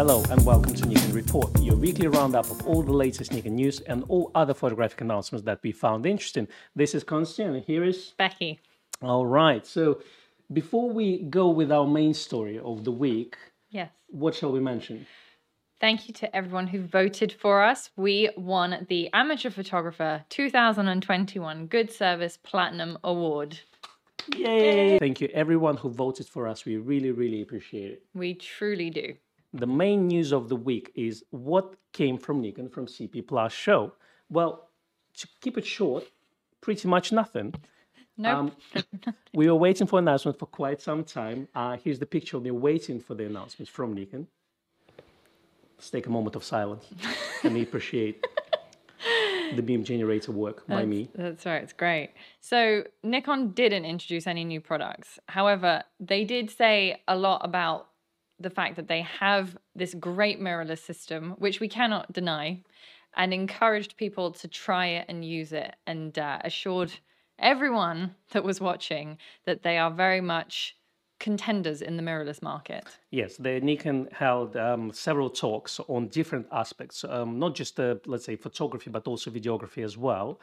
Hello and welcome to Nikon Report, your weekly roundup of all the latest Nikon news and all other photographic announcements that we found interesting. This is Konstantin and here is Becky. All right. So before we go with our main story of the week, Yes. what shall we mention? Thank you to everyone who voted for us. We won the Amateur Photographer 2021 Good Service Platinum Award. Yay! Thank you everyone who voted for us. We really, really appreciate it. We truly do. The main news of the week is what came from Nikon from CP Plus show. Well, to keep it short, pretty much nothing. Nope. Um, we were waiting for announcement for quite some time. Uh, here's the picture of me waiting for the announcements from Nikon. Let's take a moment of silence and appreciate the meme generator work by me. That's right, it's great. So, Nikon didn't introduce any new products. However, they did say a lot about the fact that they have this great mirrorless system, which we cannot deny, and encouraged people to try it and use it, and uh, assured everyone that was watching that they are very much contenders in the mirrorless market. Yes, the Nikon held um, several talks on different aspects, um, not just uh, let's say photography, but also videography as well.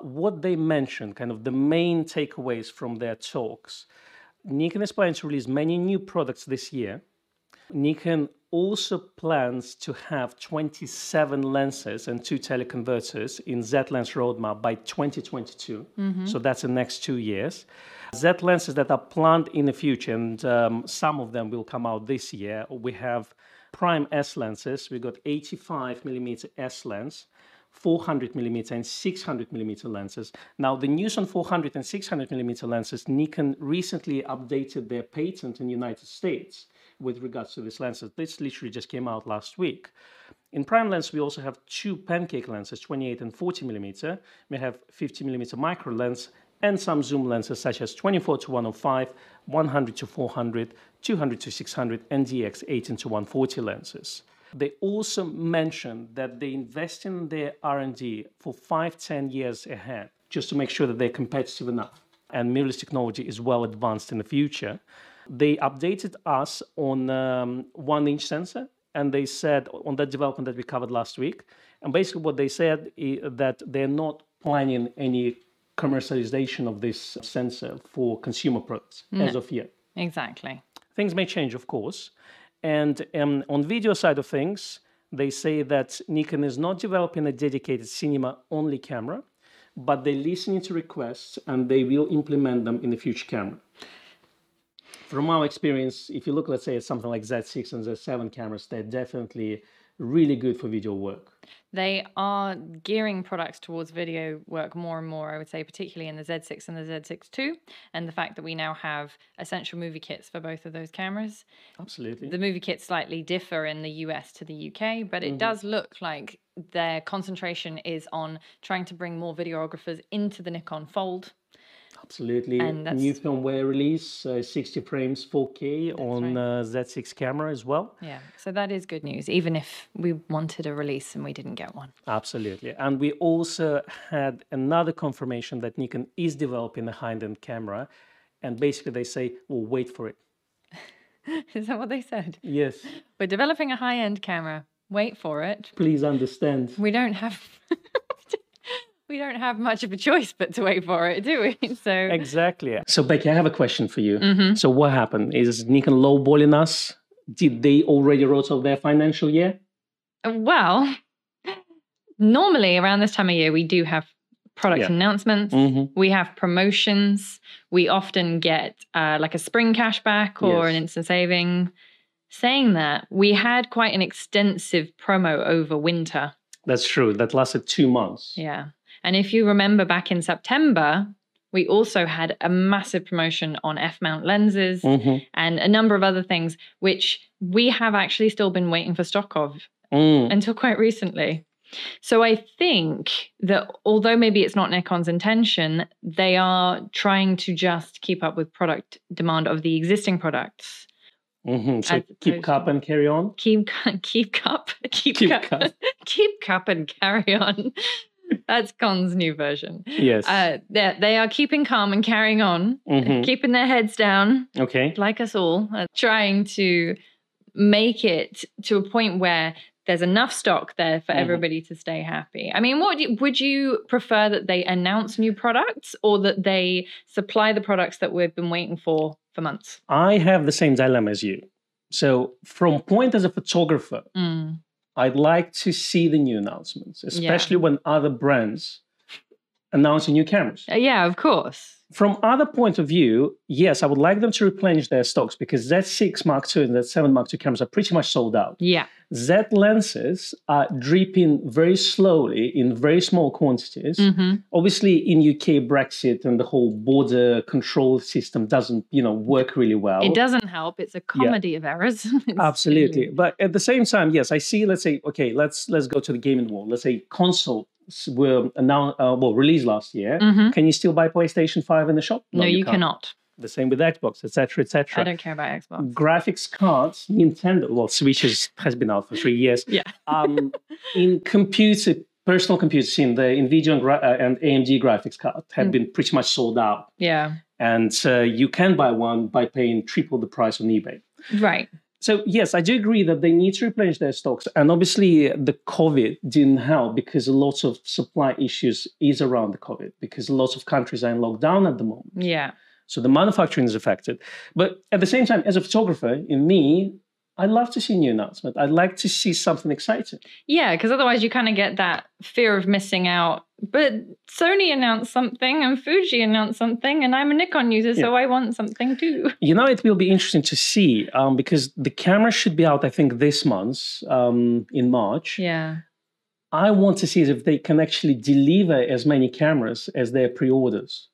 What they mentioned, kind of the main takeaways from their talks, Nikon is planning to release many new products this year. Nikon also plans to have 27 lenses and two teleconverters in Z lens roadmap by 2022. So that's the next two years. Z lenses that are planned in the future, and um, some of them will come out this year. We have prime S lenses. We got 85 millimeter S lens. 400 millimeter and 600 millimeter lenses. Now, the news on 400 and 600 millimeter lenses, Nikon recently updated their patent in the United States with regards to these lenses. This literally just came out last week. In prime lens, we also have two pancake lenses, 28 and 40 millimeter. We have 50 millimeter micro lens and some zoom lenses such as 24 to 105, 100 to 400, 200 to 600, and DX 18 to 140 lenses. They also mentioned that they invest in their R&D for five, 10 years ahead, just to make sure that they're competitive enough and mirrorless technology is well advanced in the future. They updated us on um, one inch sensor and they said on that development that we covered last week. And basically, what they said is that they're not planning any commercialization of this sensor for consumer products as of yet. Exactly. Things may change, of course. And um, on video side of things, they say that Nikon is not developing a dedicated cinema only camera, but they're listening to requests and they will implement them in the future camera. From our experience, if you look, let's say, at something like Z6 and Z7 cameras, they're definitely really good for video work. They are gearing products towards video work more and more, I would say, particularly in the Z6 and the Z6 II, and the fact that we now have essential movie kits for both of those cameras. Absolutely. The movie kits slightly differ in the US to the UK, but it mm-hmm. does look like their concentration is on trying to bring more videographers into the Nikon fold. Absolutely. And that's- New firmware release, uh, 60 frames 4K on uh, Z6 camera as well. Yeah, so that is good news, even if we wanted a release and we didn't get one. Absolutely. And we also had another confirmation that Nikon is developing a high end camera. And basically, they say, well, wait for it. Is that what they said? Yes, We're developing a high end camera. Wait for it. please understand. We don't have. We don't have much of a choice but to wait for it, do we? So Exactly. So, Becky, I have a question for you. Mm-hmm. So, what happened? Is Nikon lowballing us? Did they already wrote off their financial year? Well, normally around this time of year, we do have product Yeah. announcements. Mm-hmm. We have promotions. We often get uh, like a spring cashback or Yes. an instant saving. Saying that, we had quite an extensive promo over winter. That's true. That lasted two months. Yeah. And if you remember back in September, we also had a massive promotion on F mount lenses Mm-hmm. and a number of other things, which we have actually still been waiting for stock of Mm. until quite recently. So I think that although maybe it's not Nikon's intention, they are trying to just keep up with product demand of the existing products. hmm So keep cup and carry on. Keep keep cup, keep, Keep cup, cup. keep cup and carry on. That's Con's new version. Yes. Uh, they are keeping calm and carrying on, Mhm. keeping their heads down, Okay. like us all, uh, trying to make it to a point where there's enough stock there for Mhm. everybody to stay happy. I mean, what you, would you prefer that they announce new products or that they supply the products that we've been waiting for for months? I have the same dilemma as you. So, from point as a photographer, Mm, I'd like to see the new announcements, especially when other brands announcing new cameras. Uh, Yeah, of course. From other point of view, yes, I would like them to replenish their stocks because Z6 Mark II and Z7 Mark II cameras are pretty much sold out. Yeah. Z lenses are dripping very slowly in very small quantities. hmm Obviously, in UK, Brexit and the whole border control system doesn't, you know, work really well. It doesn't help. It's a comedy of errors. Absolutely, but at the same time, yes, I see. Let's say, okay, let's let's go to the gaming world. Let's say consoles were announced, uh, well, released last year. Mhm. Can you still buy PlayStation Five in the shop? No, you can't. cannot. The same with Xbox, etc., etc. I don't care about Xbox. Graphics cards, Nintendo. Well, Switch has been out for three years. Yeah. um, in computer, personal computers, in the Nvidia and, gra- uh, and AMD graphics card have Mm. been pretty much sold out, Yeah. and uh, you can buy one by paying triple the price on eBay. Right. So yes, I do agree that they need to replenish their stocks, and obviously the COVID didn't help because a lot of supply issues is around the COVID because lots of countries are in lockdown at the moment. Yeah. So the manufacturing is affected. But at the same time, as a photographer, in me, I'd love to see a new announcement. I'd like to see something exciting. Yeah, because otherwise you kind of get that fear of missing out. But Sony announced something and Fuji announced something, and I'm a Nikon user, so I want something too. You know, it will be interesting to see um, because the camera should be out, I think, this month um, in March. Yeah. I want to see if they can actually deliver as many cameras as their pre-orders.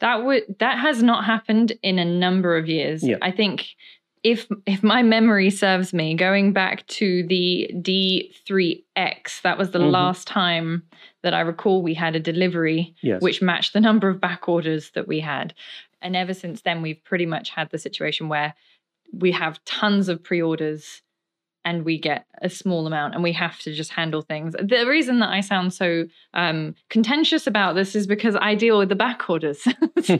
That would that has not happened in a number of years. Yeah. I think if if my memory serves me, going back to the D3X, that was the Mhm. last time that I recall we had a delivery Yes. which matched the number of back orders that we had. And ever since then, we've pretty much had the situation where we have tons of pre orders and we get a small amount and we have to just handle things. The reason that I sound so um, contentious about this is because I deal with the back orders. so,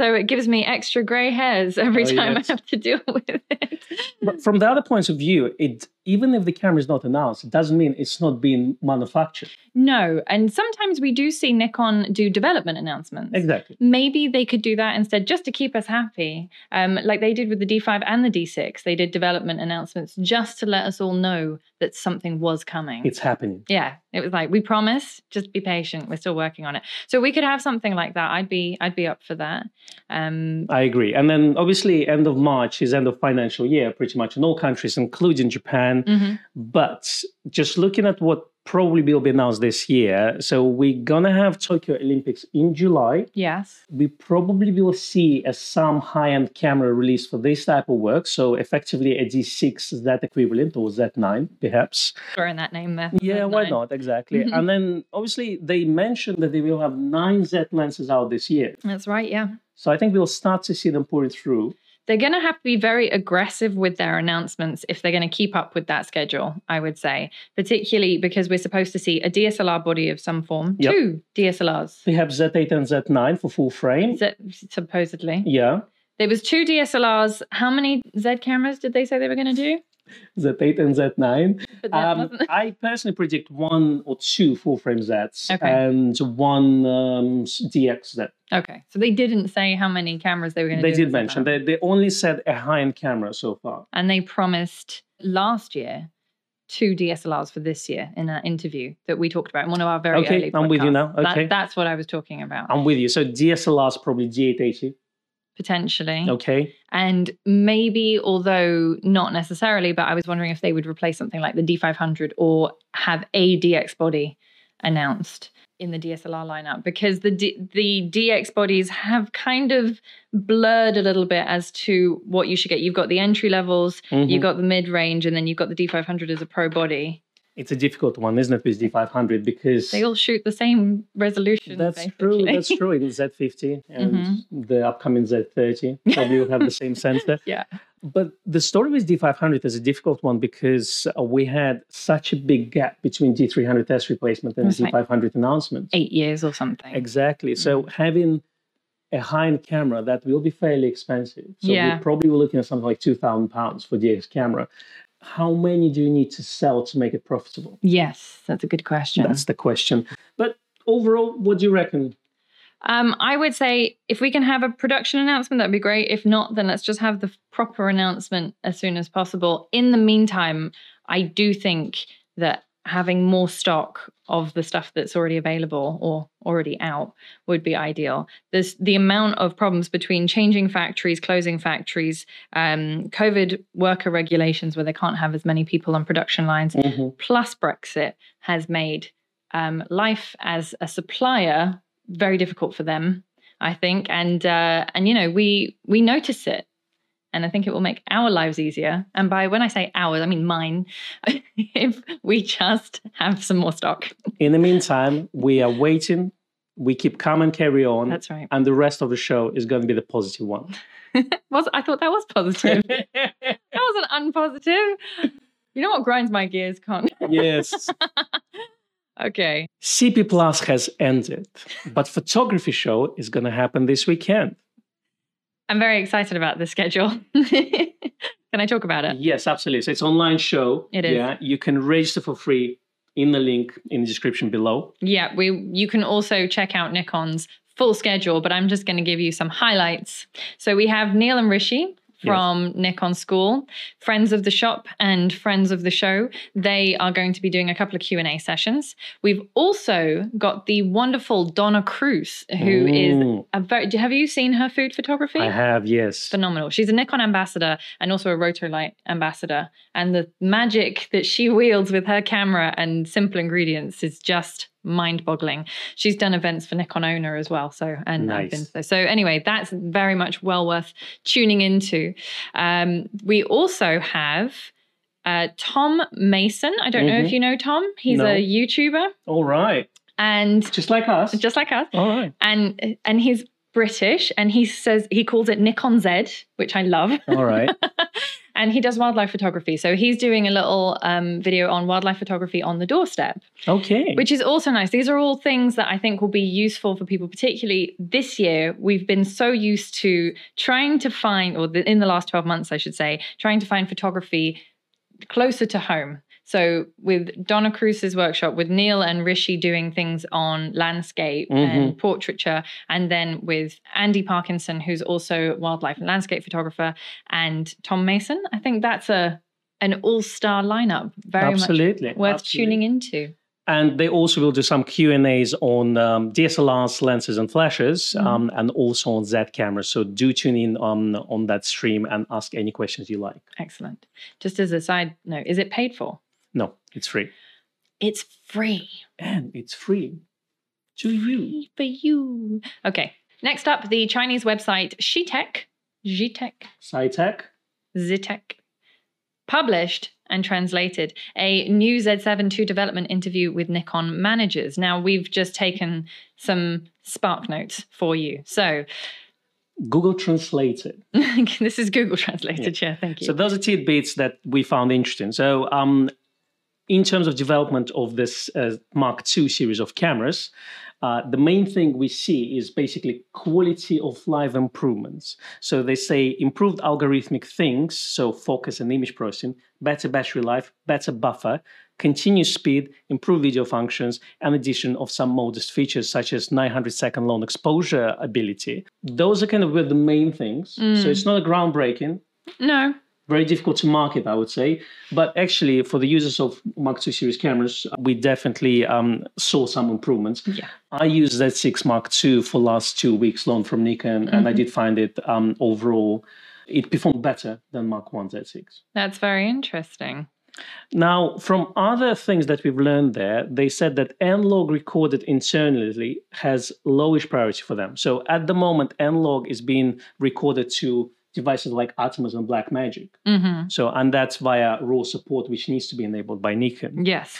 so it gives me extra gray hairs every Oh, time yes. I have to deal with it. But from the other points of view, it even if the camera is not announced, it doesn't mean it's not being manufactured. No. And sometimes we do see Nikon do development announcements. Exactly. maybe they could do that instead just to keep us happy um, like they did with the d5 and the d6 they did development announcements just to let us all know that something was coming It's happening. yeah it was like we promise just be patient we're still working on it so we could have something like that i'd be i'd be up for that um, I agree. And then obviously, end of March is end of financial year, pretty much in all countries, including Japan. mhm. But just looking at what probably will be announced this year, so we're gonna have Tokyo Olympics in July. yes We probably will see a some high-end camera release for this type of work. So effectively a D6 is that equivalent or Z9, perhaps. throwing that name there Yeah, That's why not? Exactly. Mhm. And then obviously they mentioned that they will have nine Z lenses out this year. that's right yeah So I think we'll start to see them pouring through. they're going to have to be very aggressive with their announcements if they're going to keep up with that schedule, I would say, particularly because we're supposed to see a DSLR body of some form, Yep. two DSLRs, We have Z8 and Z9 for full frame. Z- supposedly. yeah, There was two DSLRs. How many Z cameras did they say they were going to do? Z8 and Z9. But that Um, I personally predict one or two full frame Zs Okay. and one um, DX Z. okay, so they didn't say how many cameras they were going to They did mention they, they only said a high end camera so far. and they promised last year two DSLRs for this year in an interview that we talked about in one of our very Okay, early I'm with you now. podcasts. That- Okay. that's what I was talking about. I'm with you. So DSLR's probably D880. Potentially. Okay. And maybe, although not necessarily, but I was wondering if they would replace something like the D500 or have a DX body announced in the DSLR lineup because the D- the DX bodies have kind of blurred a little bit as to what you should get. You've got the entry levels, Mhm. you've got the mid range, and then you've got the D500 as a pro body. It's a difficult one, isn't it, with D500? Because They all shoot the same resolution. That's true. That's true. In Z50 and Mhm. the upcoming Z30 probably will have the same sensor. Yeah. But the story with D500 is a difficult one because uh, we had such a big gap between D300S replacement and That's right. D500 announcement. Eight years or something. Exactly. So Mm. having a high-end camera that will be fairly expensive. So Yeah. we probably were looking at something like two thousand pounds for DX camera. How many do you need to sell to make it profitable? Yes, that's a good question. That's the question. But overall, what do you reckon? Um, I would say if we can have a production announcement, that'd be great. If not, then let's just have the proper announcement as soon as possible. In the meantime, I do think that having more stock of the stuff that's already available or already out would be ideal. There's the amount of problems between changing factories, closing factories, um, COVID worker regulations where they can't have as many people on production lines, Mhm. plus Brexit has made um, life as a supplier very difficult for them, I think. And uh, and you know we we notice it, and I think it will make our lives easier. And by when I say ours, I mean mine. if we just have some more stock, In the meantime, we are waiting. We keep calm and carry on. that's right. and the rest of the show is going to be the positive one. Was I thought that was positive? that wasn't unpositive. You know what grinds my gears, Con? yes. okay. CP Plus has ended, but photography show is going to happen this weekend. I'm very excited about the schedule. Can I talk about it? Yes, absolutely. So it's online show. It is. Yeah, you can register for free in the link in the description below. Yeah, we you can also check out Nikon's full schedule, but I'm just going to give you some highlights. So we have Neil and Rishi from Nikon School, friends of the shop and friends of the show. They are going to be doing a couple of Q&A sessions. We've also got the wonderful Donna Crous, who is a very have you seen her food photography? I have, yes. phenomenal. She's a Nikon ambassador and also a Rotolight ambassador. And the magic that she wields with her camera and simple ingredients is just mind-boggling. She's done events for Nikon owner as well. So and I've been Nice. so. So anyway, that's very much well worth tuning into. Um, we also have uh, Tom Mason. I don't know if Mhm. you know Tom. He's No. a YouTuber All right. and Just like us. just like us All right. and and he's British and he says he calls it Nikon Z, which I love. All right. and he does wildlife photography. So he's doing a little um, video on wildlife photography on the doorstep, Okay. which is also nice. These are all things that I think will be useful for people, particularly this year. We've been so used to trying to find, or the, in the last 12 months, I should say, trying to find photography closer to home. So with Donna Crous's workshop, with Neil and Rishi doing things on landscape and portraiture, and then with Andy Parkinson, who's also wildlife and landscape photographer, and Tom Mason, I think that's a an all-star lineup. Very Absolutely. much worth absolutely. tuning into. And they also will do some Q and A's on um, DSLRs, lenses, and flashes, Mhm. um, and also on Z cameras. So do tune in on on that stream and ask any questions you like. Excellent. Just as a side note, is it paid for? No, it's free, It's free. and it's free to you. Free for you. Okay. Next up, the Chinese website Shitek, Jitek, SciTech. Zitek, published and translated a new Z7 II development interview with Nikon managers. Now, we've just taken some spark notes for you. So, Google Translated. this is Google translated. Yeah, thank you. So those are tidbits that we found interesting. So um, in terms of development of this uh, Mark II series of cameras, uh, the main thing we see is basically quality of life improvements. So they say improved algorithmic things, so focus and image processing, better battery life, better buffer, continuous speed, improved video functions, and addition of some modest features such as 900 second long exposure ability. Those are kind of were the main things. So Mm. it's not a groundbreaking no. Very difficult to market, I would say. But actually, for the users of Mark II series cameras, we definitely um, saw some improvements. Yeah. I used Z6 Mark II for last two weeks loan from Nikon, and I Mhm. did find it um, overall it performed better than Mark One Z6. That's very interesting. Now, from other things that we've learned there, they said that Nlog recorded internally has lowish priority for them. So at the moment, Nlog is being recorded to devices like Atomos and Blackmagic. hmm So, and that's via raw support, which needs to be enabled by Nikon. Yes.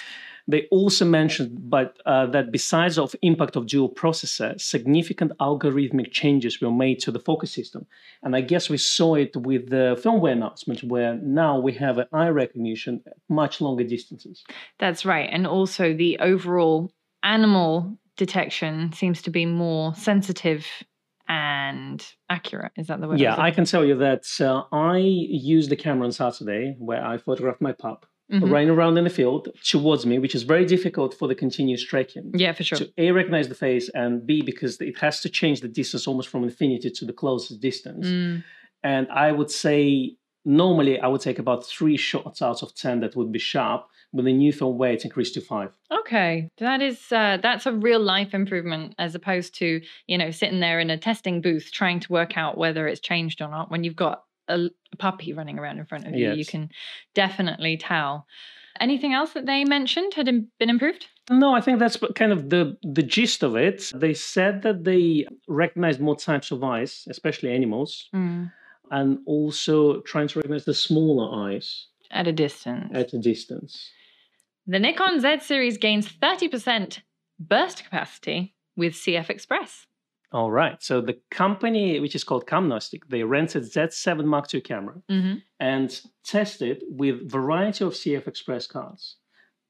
They also mentioned, but uh, that besides of impact of dual processor, significant algorithmic changes were made to the focus system, and I guess we saw it with the firmware announcement, where now we have an eye recognition at much longer distances. That's right. And also the overall animal detection seems to be more sensitive and accurate. Is that the word? Yeah, I can tell you that uh, I used the camera on Saturday where I photographed my pup Mhm. running around in the field towards me, which is very difficult for the continuous tracking. Yeah, for sure. To A, recognize the face, and B, because it has to change the distance almost from infinity to the closest distance. Mm, And I would say normally I would take about three shots out of 10 that would be sharp. With the new firmware it's increased to five. okay, that is uh, that's a real life improvement as opposed to you know sitting there in a testing booth trying to work out whether it's changed or not. When you've got a puppy running around in front of you, you can definitely tell. Anything else that they mentioned had been improved? No, I think that's kind of the the gist of it. They said that they recognized more types of eyes, especially animals, Mm, and also trying to recognize the smaller eyes at a distance. at a distance. The Nikon Z series gains 30% burst capacity with CF Express. All right. So the company, which is called Camnostic, they rented Z7 Mark II camera hmm and tested with variety of CF Express cards.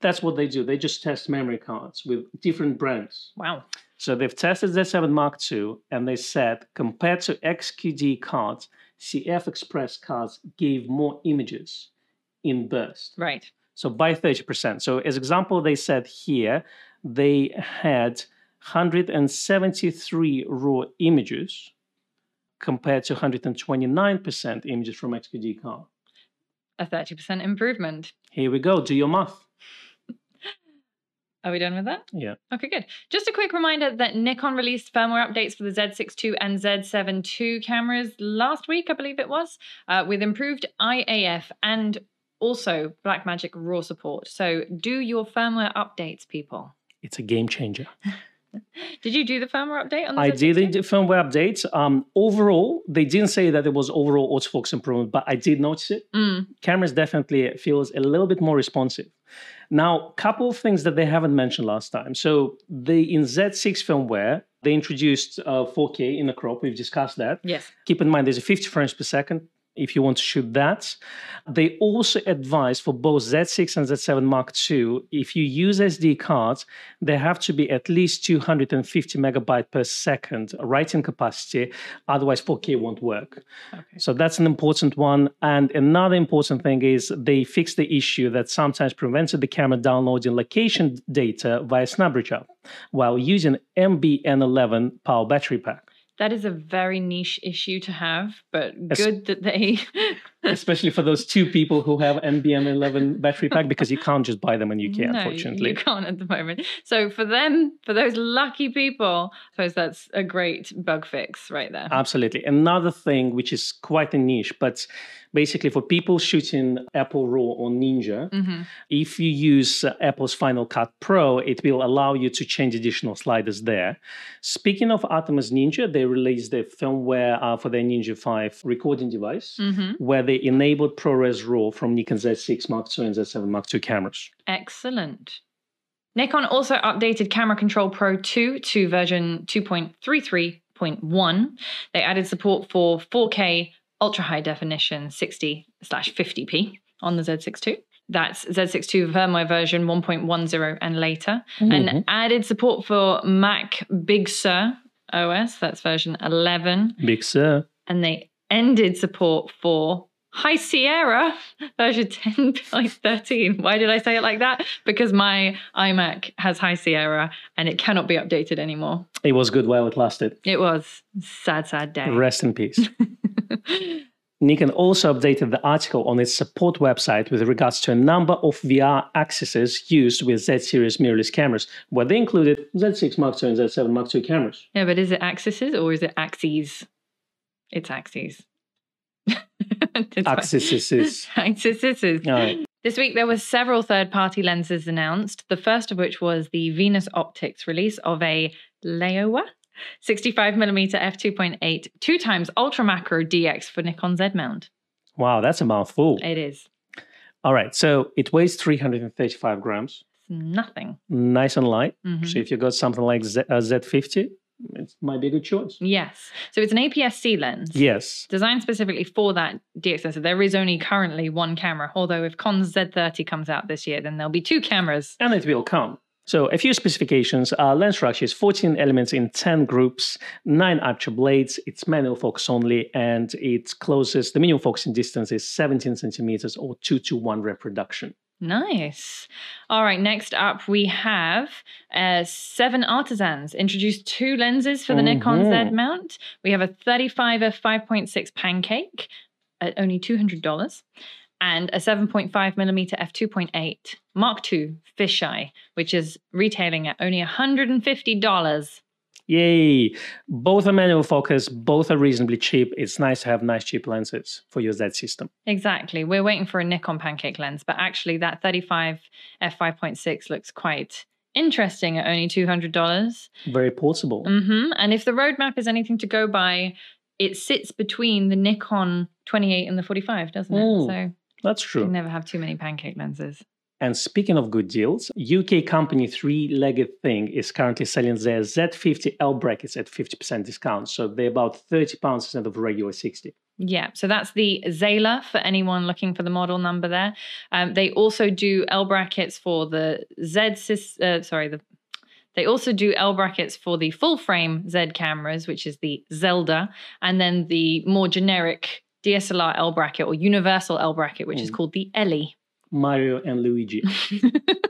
That's what they do. They just test memory cards with different brands. Wow. So they've tested Z7 Mark II and they said compared to XQD cards, CF Express cards gave more images in burst. Right. So by 30%. So as example, they said here they had 173 raw images compared to 129% images from XQD card. A 30% improvement. Here we go. Do your math. Are we done with that? Yeah. Okay, good. Just a quick reminder that Nikon released firmware updates for the Z6 II and Z7 II cameras last week, I believe it was, uh, with improved IAF and also Blackmagic RAW support. So do your firmware updates, people. It's a game changer. Did you do the firmware update on the I Z6 did the firmware update. Um, overall, they didn't say that it was overall autofocus improvement, but I did notice it. Mm, cameras definitely feels a little bit more responsive. Now, couple of things that they haven't mentioned last time. So, the in Z6 firmware they introduced uh, 4K in the crop. We've discussed that. yes. Keep in mind, there's a 50 frames per second if you want to shoot that. They also advise for both Z6 and Z7 Mark II, if you use SD cards, they have to be at least 250 megabyte per second writing capacity. Otherwise, 4K won't work. Okay. So that's an important one. And another important thing is they fixed the issue that sometimes prevented the camera downloading location data via SnapBridge app while using MBN11 power battery pack. That is a very niche issue to have, but good that they. Especially for those two people who have MB-N11 battery pack because you can't just buy them in UK, no, unfortunately. you can't at the moment. So for them, for those lucky people, I suppose that's a great bug fix right there. Absolutely. Another thing which is quite a niche, but basically for people shooting Apple RAW or Ninja, hmm if you use uh, Apple's Final Cut Pro, it will allow you to change additional sliders there. Speaking of Atomos Ninja, they released the firmware uh, for their Ninja 5 recording device, hmm where they enabled ProRes RAW from Nikon Z6 Mark II and Z7 Mark II cameras. Excellent. Nikon also updated Camera Control Pro 2 to version 2.33.1. They added support for 4K ultra high definition 60 slash 50p on the Z6 II. That's Z6 II firmware version 1.10 and later. Mm-hmm. and added support for Mac Big Sur OS. That's version 11. Big Sur. And they ended support for High Sierra version 10.13. Why did I say it like that? Because my iMac has High Sierra and it cannot be updated anymore. It was good while it lasted. It was sad, sad day. Rest in peace. Nikon also updated the article on its support website with regards to a number of VR accesses used with Z series mirrorless cameras, where they included Z6 Mark II and Z7 Mark II cameras. yeah, but is it axes or is it axes? It's axes. It's fine. Accesses. Axes. This week, there were several third party lenses announced. The first of which was the Venus Optics release of a Laowa 65mm f2.8 two times ultra macro DX for Nikon Z mount. Wow, that's a mouthful. It is All right, so it weighs 335 grams, nothing. nice and light. Mhm. So if you got something like Z, uh, Z50, it might be a good choice. Yes. So it's an APS-C lens. Yes. Designed specifically for that DX sensor. There is only currently one camera, although if Con's Z30 comes out this year, then there'll be two cameras. And it will come. So a few specifications. Uh, lens structure is 14 elements in 10 groups, 9 aperture blades, it's manual focus only, and it closes, the minimum focusing distance is 17 centimeters or 2 to 1 reproduction. Nice. All right, next up we have uh, 7Artisans introduced two lenses for the Nikon Z Mhm. mount. We have a 35 f 5.6 pancake at only $200 and a 7.5 millimeter f2.8 Mark II fisheye, which is retailing at only $150. Yay! Both are manual focus, both are reasonably cheap. It's nice to have nice cheap lenses for your Z system. Exactly. We're waiting for a Nikon pancake lens, but actually that 35 f5.6 looks quite interesting at only $200. Very portable. hmm And if the roadmap is anything to go by, it sits between the Nikon 28 and the 45, doesn't it? Mm, so That's you true. can never have too many pancake lenses. And speaking of good deals, UK company Three Legged Thing is currently selling their Z50 L brackets at 50% discount. So they're about 30 pounds instead of regular 60. Yeah, so that's the Zayla for anyone looking for the model number there. Um, they also do L brackets for the Z uh, sorry, the they also do L brackets for the full frame Z cameras, which is the Zelda, and then the more generic DSLR L bracket or universal L bracket, which is Mm. called the Ellie. Mario and Luigi.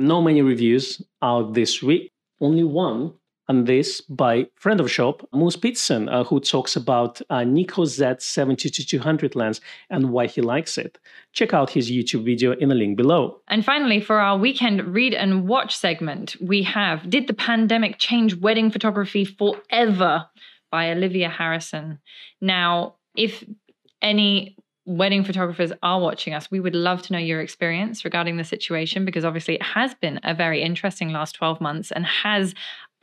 No many reviews out this week, only one. And this by friend of shop, Moose Peterson, uh, who talks about uh, Nikkor Z70-200 lens and why he likes it. Check out his YouTube video in the link below. And finally, for our weekend read and watch segment, we have Did the Pandemic Change Wedding Photography Forever by Olivia Harrison. Now, if any wedding photographers are watching us, we would love to know your experience regarding the situation because obviously it has been a very interesting last 12 months and has,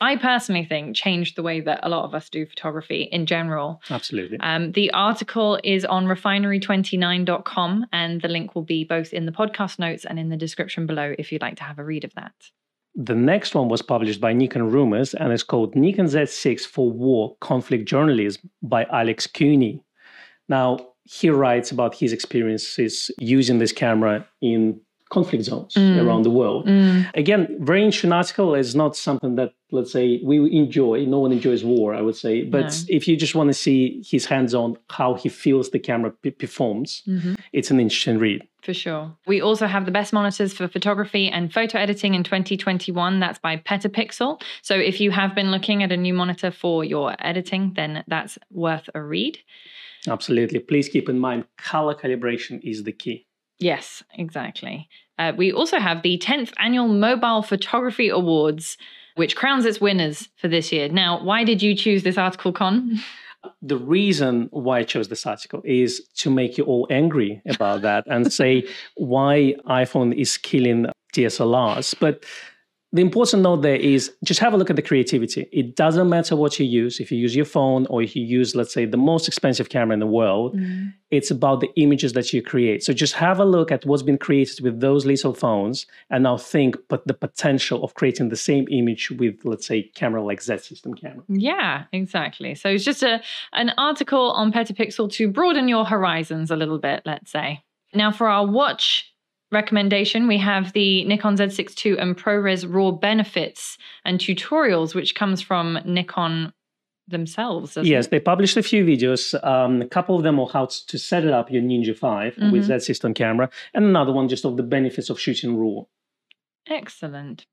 I personally think, changed the way that a lot of us do photography in general. Absolutely. Um, the article is on refinery29.com, and the link will be both in the podcast notes and in the description below if you'd like to have a read of that. The next one was published by Nikon Rumors and is called Nikon Z6 for War Conflict Journalism by Alex Cooney. Now, he writes about his experiences using this camera in conflict zones Mm. around the world. Again, very interesting article is not something that, let's say, we enjoy. No one enjoys war, I would say. But No. if you just want to see his hands on how he feels the camera p- performs, Mhm. it's an interesting read. For sure. We also have the best monitors for photography and photo editing in 2021. That's by Petapixel. So if you have been looking at a new monitor for your editing, then that's worth a read. Absolutely. Please keep in mind color calibration is the key. Yes, exactly. Uh, we also have the 10th Annual Mobile Photography Awards, which crowns its winners for this year. Now, why did you choose this article, Con? the reason why I chose this article is to make you all angry about that and say why iPhone is killing DSLRs. But the important note there is just have a look at the creativity. It doesn't matter what you use. If you use your phone or if you use, let's say, the most expensive camera in the world, mm-hmm. it's about the images that you create. So just have a look at what's been created with those little phones and now think but the potential of creating the same image with, let's say, camera like Z system camera. Yeah, exactly. So it's just a an article on Petapixel to broaden your horizons a little bit, let's say. Now for our watch recommendation, we have the Nikon Z6 II and ProRes RAW benefits and tutorials, which comes from Nikon themselves. Yes, it? they published a few videos. Um, a couple of them are how to set it up your Ninja 5 with Mhm. that system camera, and another one just of the benefits of shooting RAW. Excellent.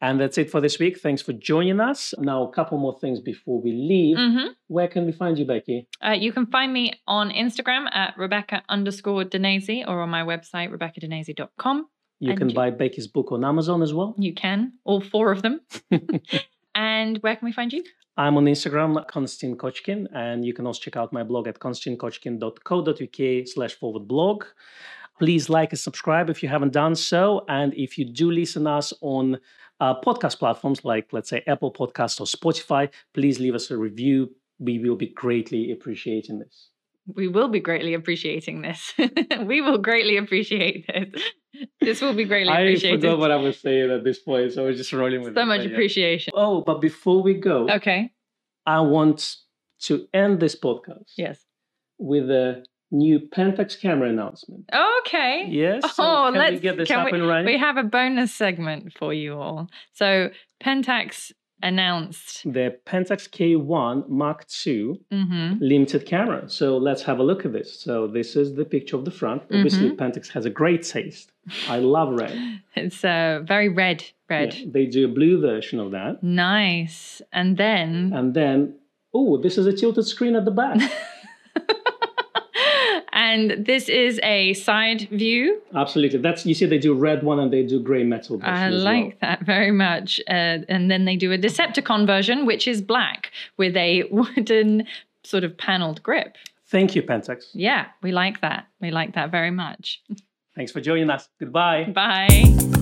And that's it for this week. Thanks for joining us. Now, a couple more things before we leave. hmm Where can we find you, Becky? Uh, you can find me on Instagram at Rebecca underscore Denese or on my website, rebeccadenese.com. You And can you- buy Becky's book on Amazon as well. You can, all four of them. and where can we find you? I'm on Instagram, Konstantin Kochkin, and you can also check out my blog at konstantinkochkin.co.uk slash forward blog. Please like and subscribe if you haven't done so. And if you do listen us on uh, podcast platforms like, let's say, Apple Podcasts or Spotify, please leave us a review. We will be greatly appreciating this. We will be greatly appreciating this. we will greatly appreciate this. This will be greatly appreciated. I forgot what I was saying at this point, so I was just rolling with so it. much but yeah. appreciation. Oh, but before we go, Okay. I want to end this podcast Yes. with a new Pentax camera announcement. Okay. Yes. So Oh, can let's we get this up we, and running? we have a bonus segment for you all. So Pentax announced. the Pentax K1 Mark II hmm limited camera. So let's have a look at this. So this is the picture of the front. Obviously, Mm-hmm. Pentax has a great taste. I love red. It's uh, very red, red. Yeah, they do a blue version of that. Nice. And then And then, oh, this is a tilted screen at the back. and this is a side view. Absolutely. That's you see they do red one and they do grey metal I like well. that very much. Uh, and then they do a Decepticon version, which is black with a wooden sort of paneled grip. Thank you, Pentax. Yeah, we like that. We like that very much. Thanks for joining us. Goodbye. Bye.